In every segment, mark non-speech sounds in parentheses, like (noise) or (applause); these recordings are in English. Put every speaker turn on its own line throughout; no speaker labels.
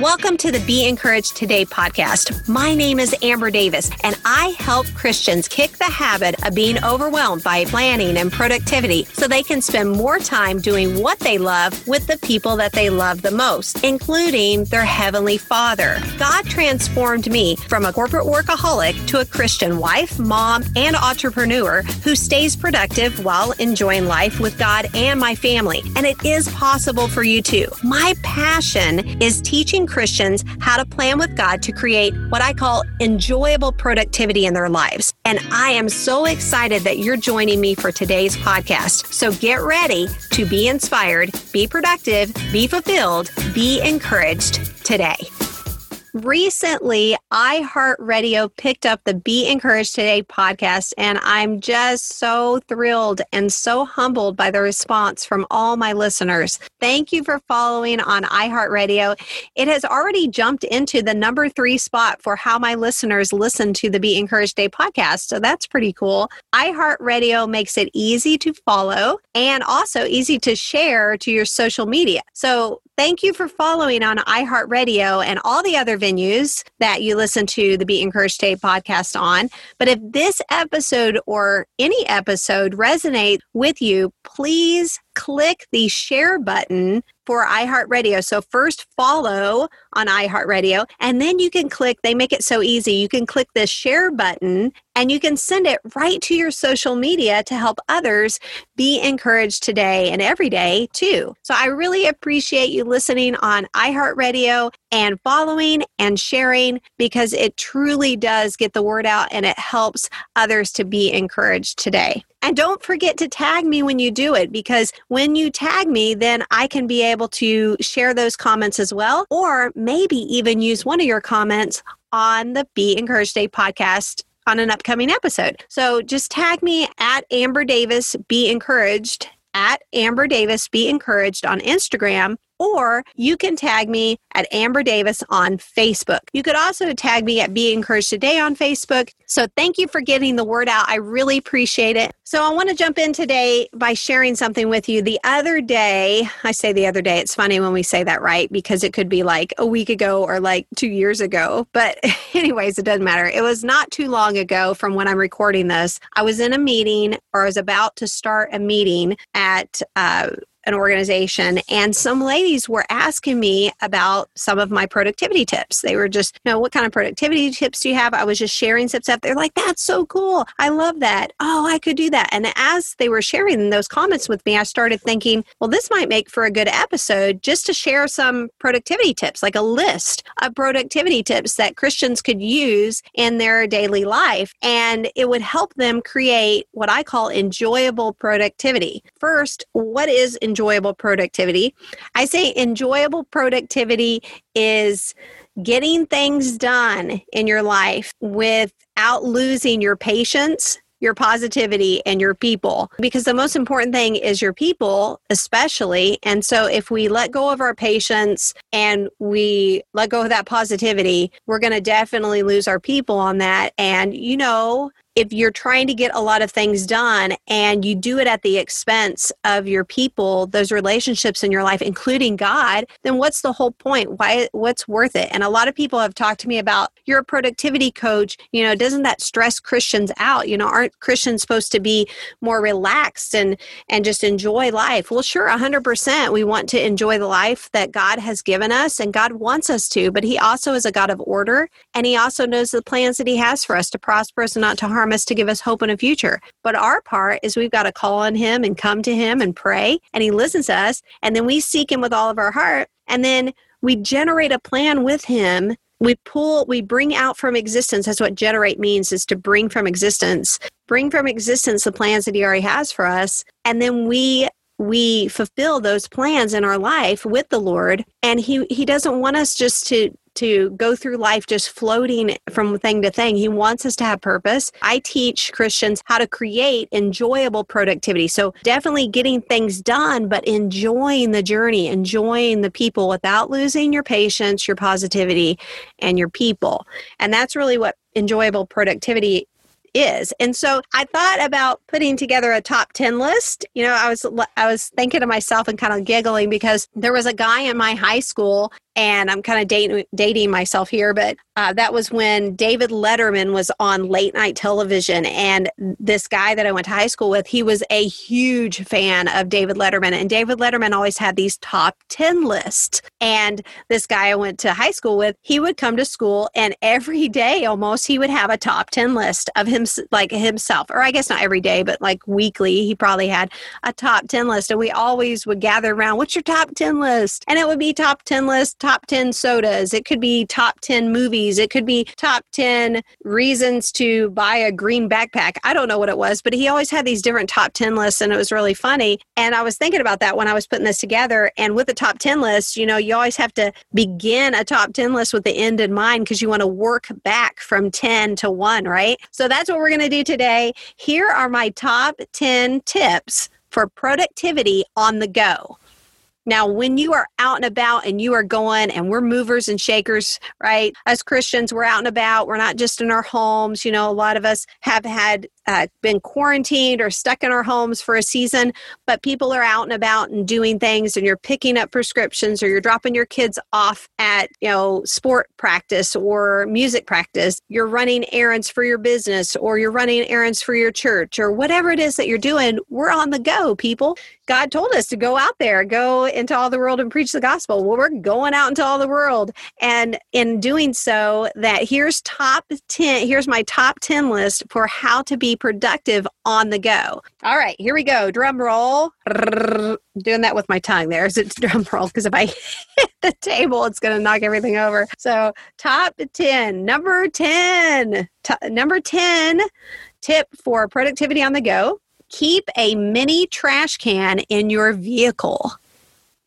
Welcome to the Be Encouraged Today podcast. My name is Amber Davis, and I help Christians kick the habit of being overwhelmed by planning and productivity so they can spend more time doing what they love with the people that they love the most, including their Heavenly Father. God transformed me from a corporate workaholic to a Christian wife, mom, and entrepreneur who stays productive while enjoying life with God and my family. And it is possible for you too. My passion is teaching Christians how to plan with God to create what I call enjoyable productivity in their lives. And I am so excited that you're joining me for today's podcast. So get ready to be inspired, be productive, be fulfilled, be encouraged today. Recently, iHeartRadio picked up the Be Encouraged Today podcast, and I'm just so thrilled and so humbled by the response from all my listeners. Thank you for following on iHeartRadio. It has already jumped into the number three spot for how my listeners listen to the Be Encouraged Today podcast, so that's pretty cool. iHeartRadio makes it easy to follow and also easy to share to your social media. So Thank you for following on iHeartRadio and all the other venues that you listen to the Be Encouraged Today podcast on. But if this episode or any episode resonates with you, please click the share button for iHeartRadio. So first follow on iHeartRadio and then you can click they make it so easy. You can click the share button and you can send it right to your social media to help others be encouraged today and every day too. So I really appreciate you listening on iHeartRadio and following and sharing because it truly does get the word out and it helps others to be encouraged today. And don't forget to tag me when you do it because when you tag me, then I can be able to share those comments as well, or maybe even use one of your comments on the Be Encouraged Day podcast on an upcoming episode. So just tag me at Amber Davis Be Encouraged at Amber Davis Be Encouraged on Instagram or you can tag me at Amber Davis on Facebook. You could also tag me at Be Encouraged Today on Facebook. So thank you for getting the word out. I really appreciate it. So I want to jump in today by sharing something with you. The other day, I say the other day, it's funny when we say that, right? Because it could be like a week ago or like two years ago. But, (laughs) anyways, it doesn't matter. It was not too long ago from when I'm recording this. I was in a meeting or I was about to start a meeting at, uh, an organization and some ladies were asking me about some of my productivity tips. They were just, you know, what kind of productivity tips do you have? I was just sharing some stuff. They're like, that's so cool. I love that. Oh, I could do that. And as they were sharing those comments with me, I started thinking, well, this might make for a good episode just to share some productivity tips, like a list of productivity tips that Christians could use in their daily life. And it would help them create what I call enjoyable productivity. First, what is enjoyable? Enjoyable productivity. I say enjoyable productivity is getting things done in your life without losing your patience your positivity and your people. Because the most important thing is your people especially. And so if we let go of our patience and we let go of that positivity we're going to definitely lose our people on that. And you know if you're trying to get a lot of things done and you do it at the expense of your people, those relationships in your life, including God, then what's the whole point? Why what's worth it? And a lot of people have talked to me about you're a productivity coach, you know, doesn't that stress Christians out? You know, aren't Christians supposed to be more relaxed and and just enjoy life? Well, sure, 100%. We want to enjoy the life that God has given us and God wants us to, but he also is a God of order and he also knows the plans that he has for us to prosper us and not to harm promise to give us hope in a future. But our part is we've got to call on Him and come to Him and pray, and He listens to us. And then we seek Him with all of our heart. And then we generate a plan with Him. We pull, we bring out from existence. That's what generate means is to bring from existence. Bring from existence the plans that He already has for us. And then we we fulfill those plans in our life with the lord and he he doesn't want us just to to go through life just floating from thing to thing. He wants us to have purpose. I teach Christians how to create enjoyable productivity. So, definitely getting things done, but enjoying the journey, enjoying the people without losing your patience, your positivity, and your people. And that's really what enjoyable productivity is. And so I thought about putting together a top 10 list. You know, I was I was thinking to myself and kind of giggling because there was a guy in my high school and I'm kind of dating, dating myself here, but uh, that was when David Letterman was on late night television. And this guy that I went to high school with, he was a huge fan of David Letterman. And David Letterman always had these top 10 lists. And this guy I went to high school with, he would come to school and every day almost he would have a top 10 list of him, like himself, or I guess not every day, but like weekly, he probably had a top 10 list. And we always would gather around, what's your top 10 list? And it would be top 10 list, top 10 sodas. It could be top 10 movies. It could be top 10 reasons to buy a green backpack. I don't know what it was, but he always had these different top 10 lists and it was really funny. And I was thinking about that when I was putting this together. And with the top 10 list, you know, you always have to begin a top 10 list with the end in mind because you want to work back from 10 to 1, right? So that's what we're going to do today. Here are my top 10 tips for productivity on the go. Now, when you are out and about and you are going, and we're movers and shakers, right? As Christians, we're out and about. We're not just in our homes. You know, a lot of us have had uh, been quarantined or stuck in our homes for a season, but people are out and about and doing things, and you're picking up prescriptions or you're dropping your kids off at, you know, sport practice or music practice. You're running errands for your business or you're running errands for your church or whatever it is that you're doing. We're on the go, people. God told us to go out there, go into all the world and preach the gospel. Well, we're going out into all the world. And in doing so, that here's top 10, here's my top 10 list for how to be productive on the go. All right, here we go. Drum roll. Doing that with my tongue there. Is it (laughs) drum roll? Because if I (laughs) hit the table, it's going to knock everything over. So, top 10. Number 10. T- number 10 tip for productivity on the go keep a mini trash can in your vehicle.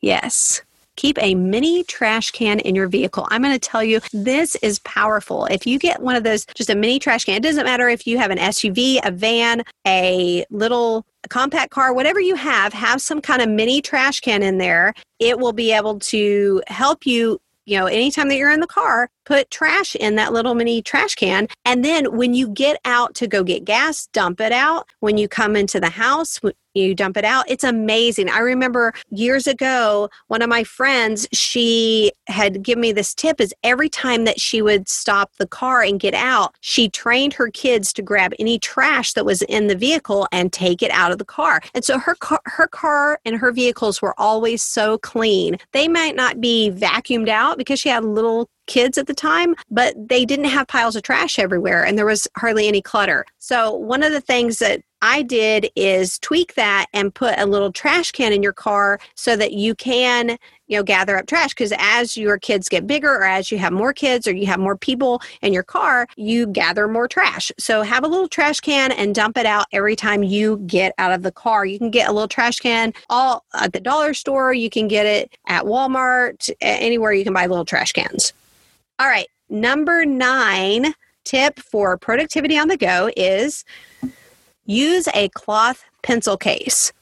Yes. Keep a mini trash can in your vehicle. I'm going to tell you, this is powerful. If you get one of those, just a mini trash can, it doesn't matter if you have an SUV, a van, a little compact car, whatever you have, have some kind of mini trash can in there. It will be able to help you you know, anytime that you're in the car, put trash in that little mini trash can. And then when you get out to go get gas, dump it out. When you come into the house, you dump it out. It's amazing. I remember years ago, one of my friends, she had given me this tip is every time that she would stop the car and get out, she trained her kids to grab any trash that was in the vehicle and take it out of the car. And so her car, her car and her vehicles were always so clean. They might not be vacuumed out because she had little kids at the time, but they didn't have piles of trash everywhere and there was hardly any clutter. So, one of the things that I did is tweak that and put a little trash can in your car so that you can, you know, gather up trash because as your kids get bigger or as you have more kids or you have more people in your car, you gather more trash. So have a little trash can and dump it out every time you get out of the car. You can get a little trash can all at the dollar store, you can get it at Walmart, anywhere you can buy little trash cans. All right, number 9 tip for productivity on the go is use a cloth pencil case.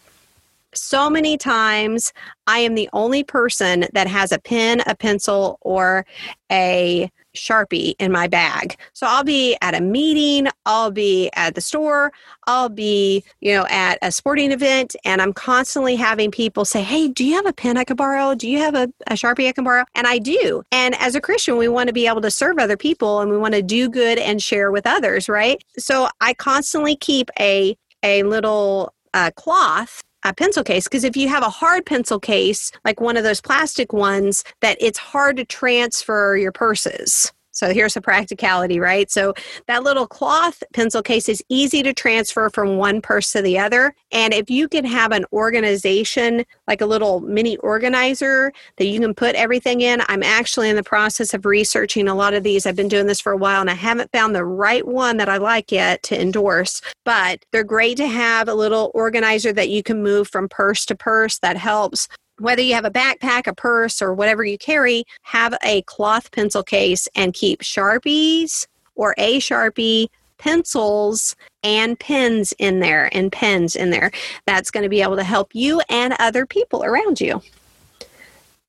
So many times, I am the only person that has a pen, a pencil, or a Sharpie in my bag. So I'll be at a meeting, I'll be at the store, I'll be, you know, at a sporting event, and I'm constantly having people say, Hey, do you have a pen I could borrow? Do you have a, a Sharpie I can borrow? And I do. And as a Christian, we want to be able to serve other people and we want to do good and share with others, right? So I constantly keep a a little uh, cloth a pencil case because if you have a hard pencil case like one of those plastic ones that it's hard to transfer your purses so here's a practicality, right? So that little cloth pencil case is easy to transfer from one purse to the other. And if you can have an organization, like a little mini organizer that you can put everything in, I'm actually in the process of researching a lot of these. I've been doing this for a while and I haven't found the right one that I like yet to endorse, but they're great to have a little organizer that you can move from purse to purse that helps whether you have a backpack, a purse, or whatever you carry, have a cloth pencil case and keep Sharpies or a Sharpie, pencils, and pens in there, and pens in there. That's going to be able to help you and other people around you.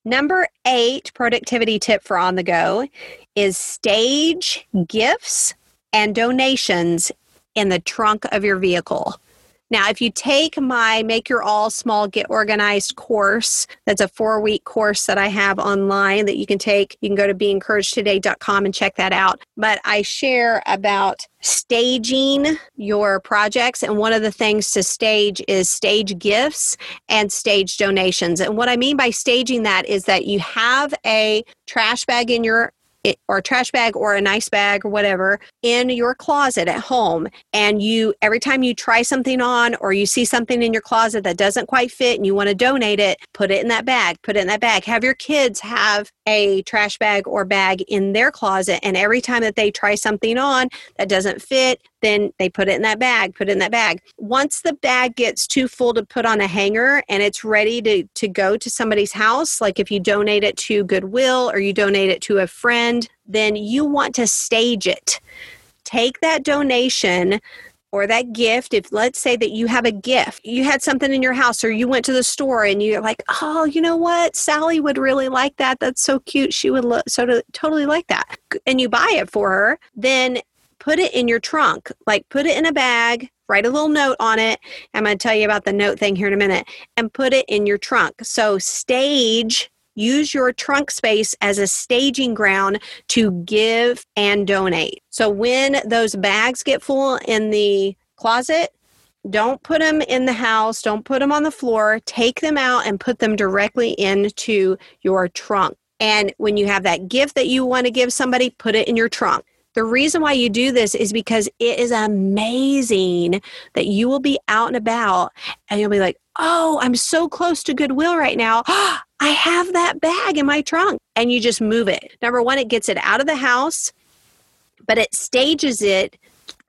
Number eight productivity tip for on the go is stage gifts and donations in the trunk of your vehicle. Now, if you take my Make Your All Small Get Organized course, that's a four week course that I have online that you can take. You can go to beencouragedtoday.com and check that out. But I share about staging your projects. And one of the things to stage is stage gifts and stage donations. And what I mean by staging that is that you have a trash bag in your or a trash bag or a nice bag or whatever in your closet at home and you every time you try something on or you see something in your closet that doesn't quite fit and you want to donate it put it in that bag put it in that bag. Have your kids have a trash bag or bag in their closet and every time that they try something on that doesn't fit then they put it in that bag put it in that bag. Once the bag gets too full to put on a hanger and it's ready to, to go to somebody's house like if you donate it to goodwill or you donate it to a friend then you want to stage it. Take that donation or that gift. If let's say that you have a gift you had something in your house or you went to the store and you're like oh you know what? Sally would really like that. That's so cute. She would lo- so to, totally like that. And you buy it for her then put it in your trunk like put it in a bag write a little note on it i'm going to tell you about the note thing here in a minute and put it in your trunk so stage use your trunk space as a staging ground to give and donate. So when those bags get full in the closet, don't put them in the house, don't put them on the floor, take them out and put them directly into your trunk. And when you have that gift that you want to give somebody, put it in your trunk. The reason why you do this is because it is amazing that you will be out and about and you'll be like, oh, I'm so close to Goodwill right now. (gasps) I have that bag in my trunk. And you just move it. Number one, it gets it out of the house, but it stages it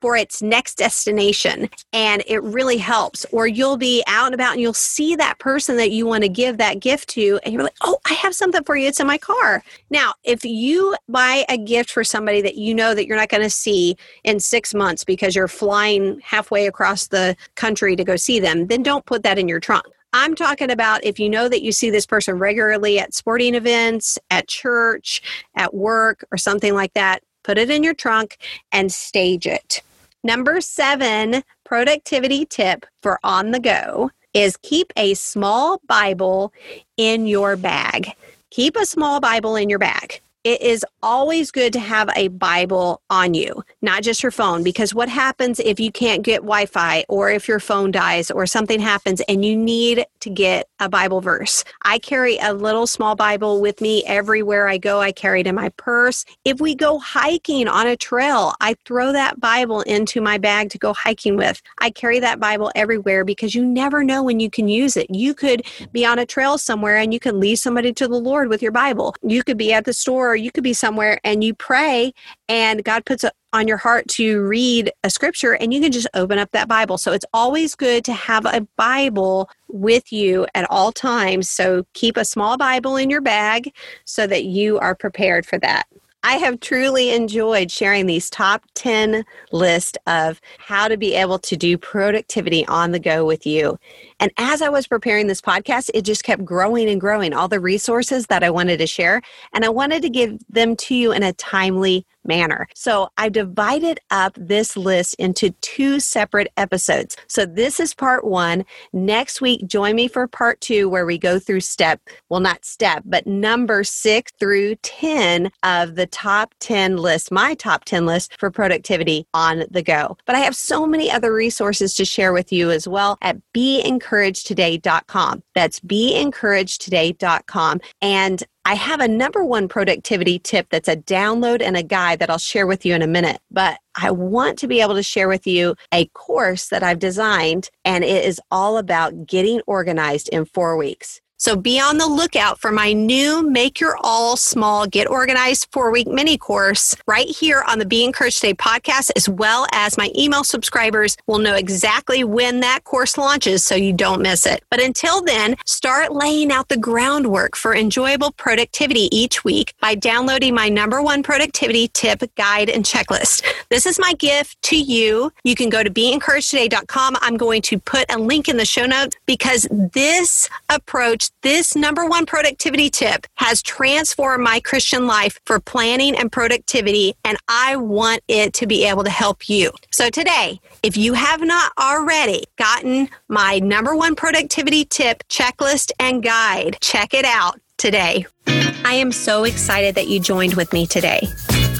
for its next destination. And it really helps. Or you'll be out and about and you'll see that person that you want to give that gift to and you're like oh i have something for you. It's in my car. Now if you buy a gift for somebody that you know that you're not going to see in six months because you're flying halfway across the country to go see them then don't put that in your trunk. I'm talking about if you know that you see this person regularly at sporting events, at church, at work, or something like that, put it in your trunk and stage it. Number seven productivity tip for on the go is keep a small Bible in your bag. Keep a small Bible in your bag it is always good to have a Bible on you, not just your phone, because what happens if you can't get Wi Fi or if your phone dies or something happens and you need to get a Bible verse? I carry a little small Bible with me everywhere I go. I carry it in my purse. If we go hiking on a trail, I throw that Bible into my bag to go hiking with. I carry that Bible everywhere because you never know when you can use it. You could be on a trail somewhere and you can lead somebody to the Lord with your Bible. You could be at the store or you could be somewhere and you pray and God puts a, on your heart to read a scripture and you can just open up that Bible. So it's always good to have a Bible with you at all times. So keep a small Bible in your bag so that you are prepared for that. I have truly enjoyed sharing these top 10 list of how to be able to do productivity on the go with you. And as I was preparing this podcast, it just kept growing and growing, all the resources that I wanted to share. And I wanted to give them to you in a timely manner. So I divided up this list into two separate episodes. So this is part one. Next week, join me for part two, where we go through step, well, not step, but number six through 10 of the top 10 list, my top 10 list for productivity on the go. But I have so many other resources to share with you as well at Be beencouragedtoday.com. That's beencouragedtoday.com. And I have a number one productivity tip that's a download and a guide that I'll share with you in a minute. But I want to be able to share with you a course that I've designed, and it is all about getting organized in four weeks. So be on the lookout for my new Make Your All Small Get Organized four week mini course right here on the Be Encouraged Today podcast, as well as my email subscribers will know exactly when that course launches so you don't miss it. But until then, start laying out the groundwork for enjoyable productivity each week by downloading my number one productivity tip, guide, and checklist. This is my gift to you. You can go to beencouragedtoday.com. I'm going to put a link in the show notes because this approach this number one productivity tip has transformed my Christian life for planning and productivity, and I want it to be able to help you. So today, if you have not already gotten my number one productivity tip checklist and guide, check it out today. I am so excited that you joined with me today.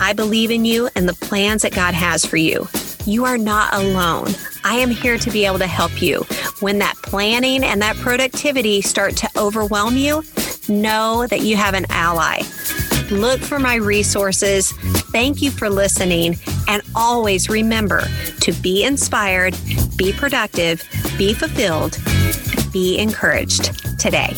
I believe in you and the plans that God has for you. You are not alone. I am here to be able to help you. When that planning and that productivity start to overwhelm you, know that you have an ally. Look for my resources. Thank you for listening. And always remember to be inspired, be productive, be fulfilled, be encouraged today.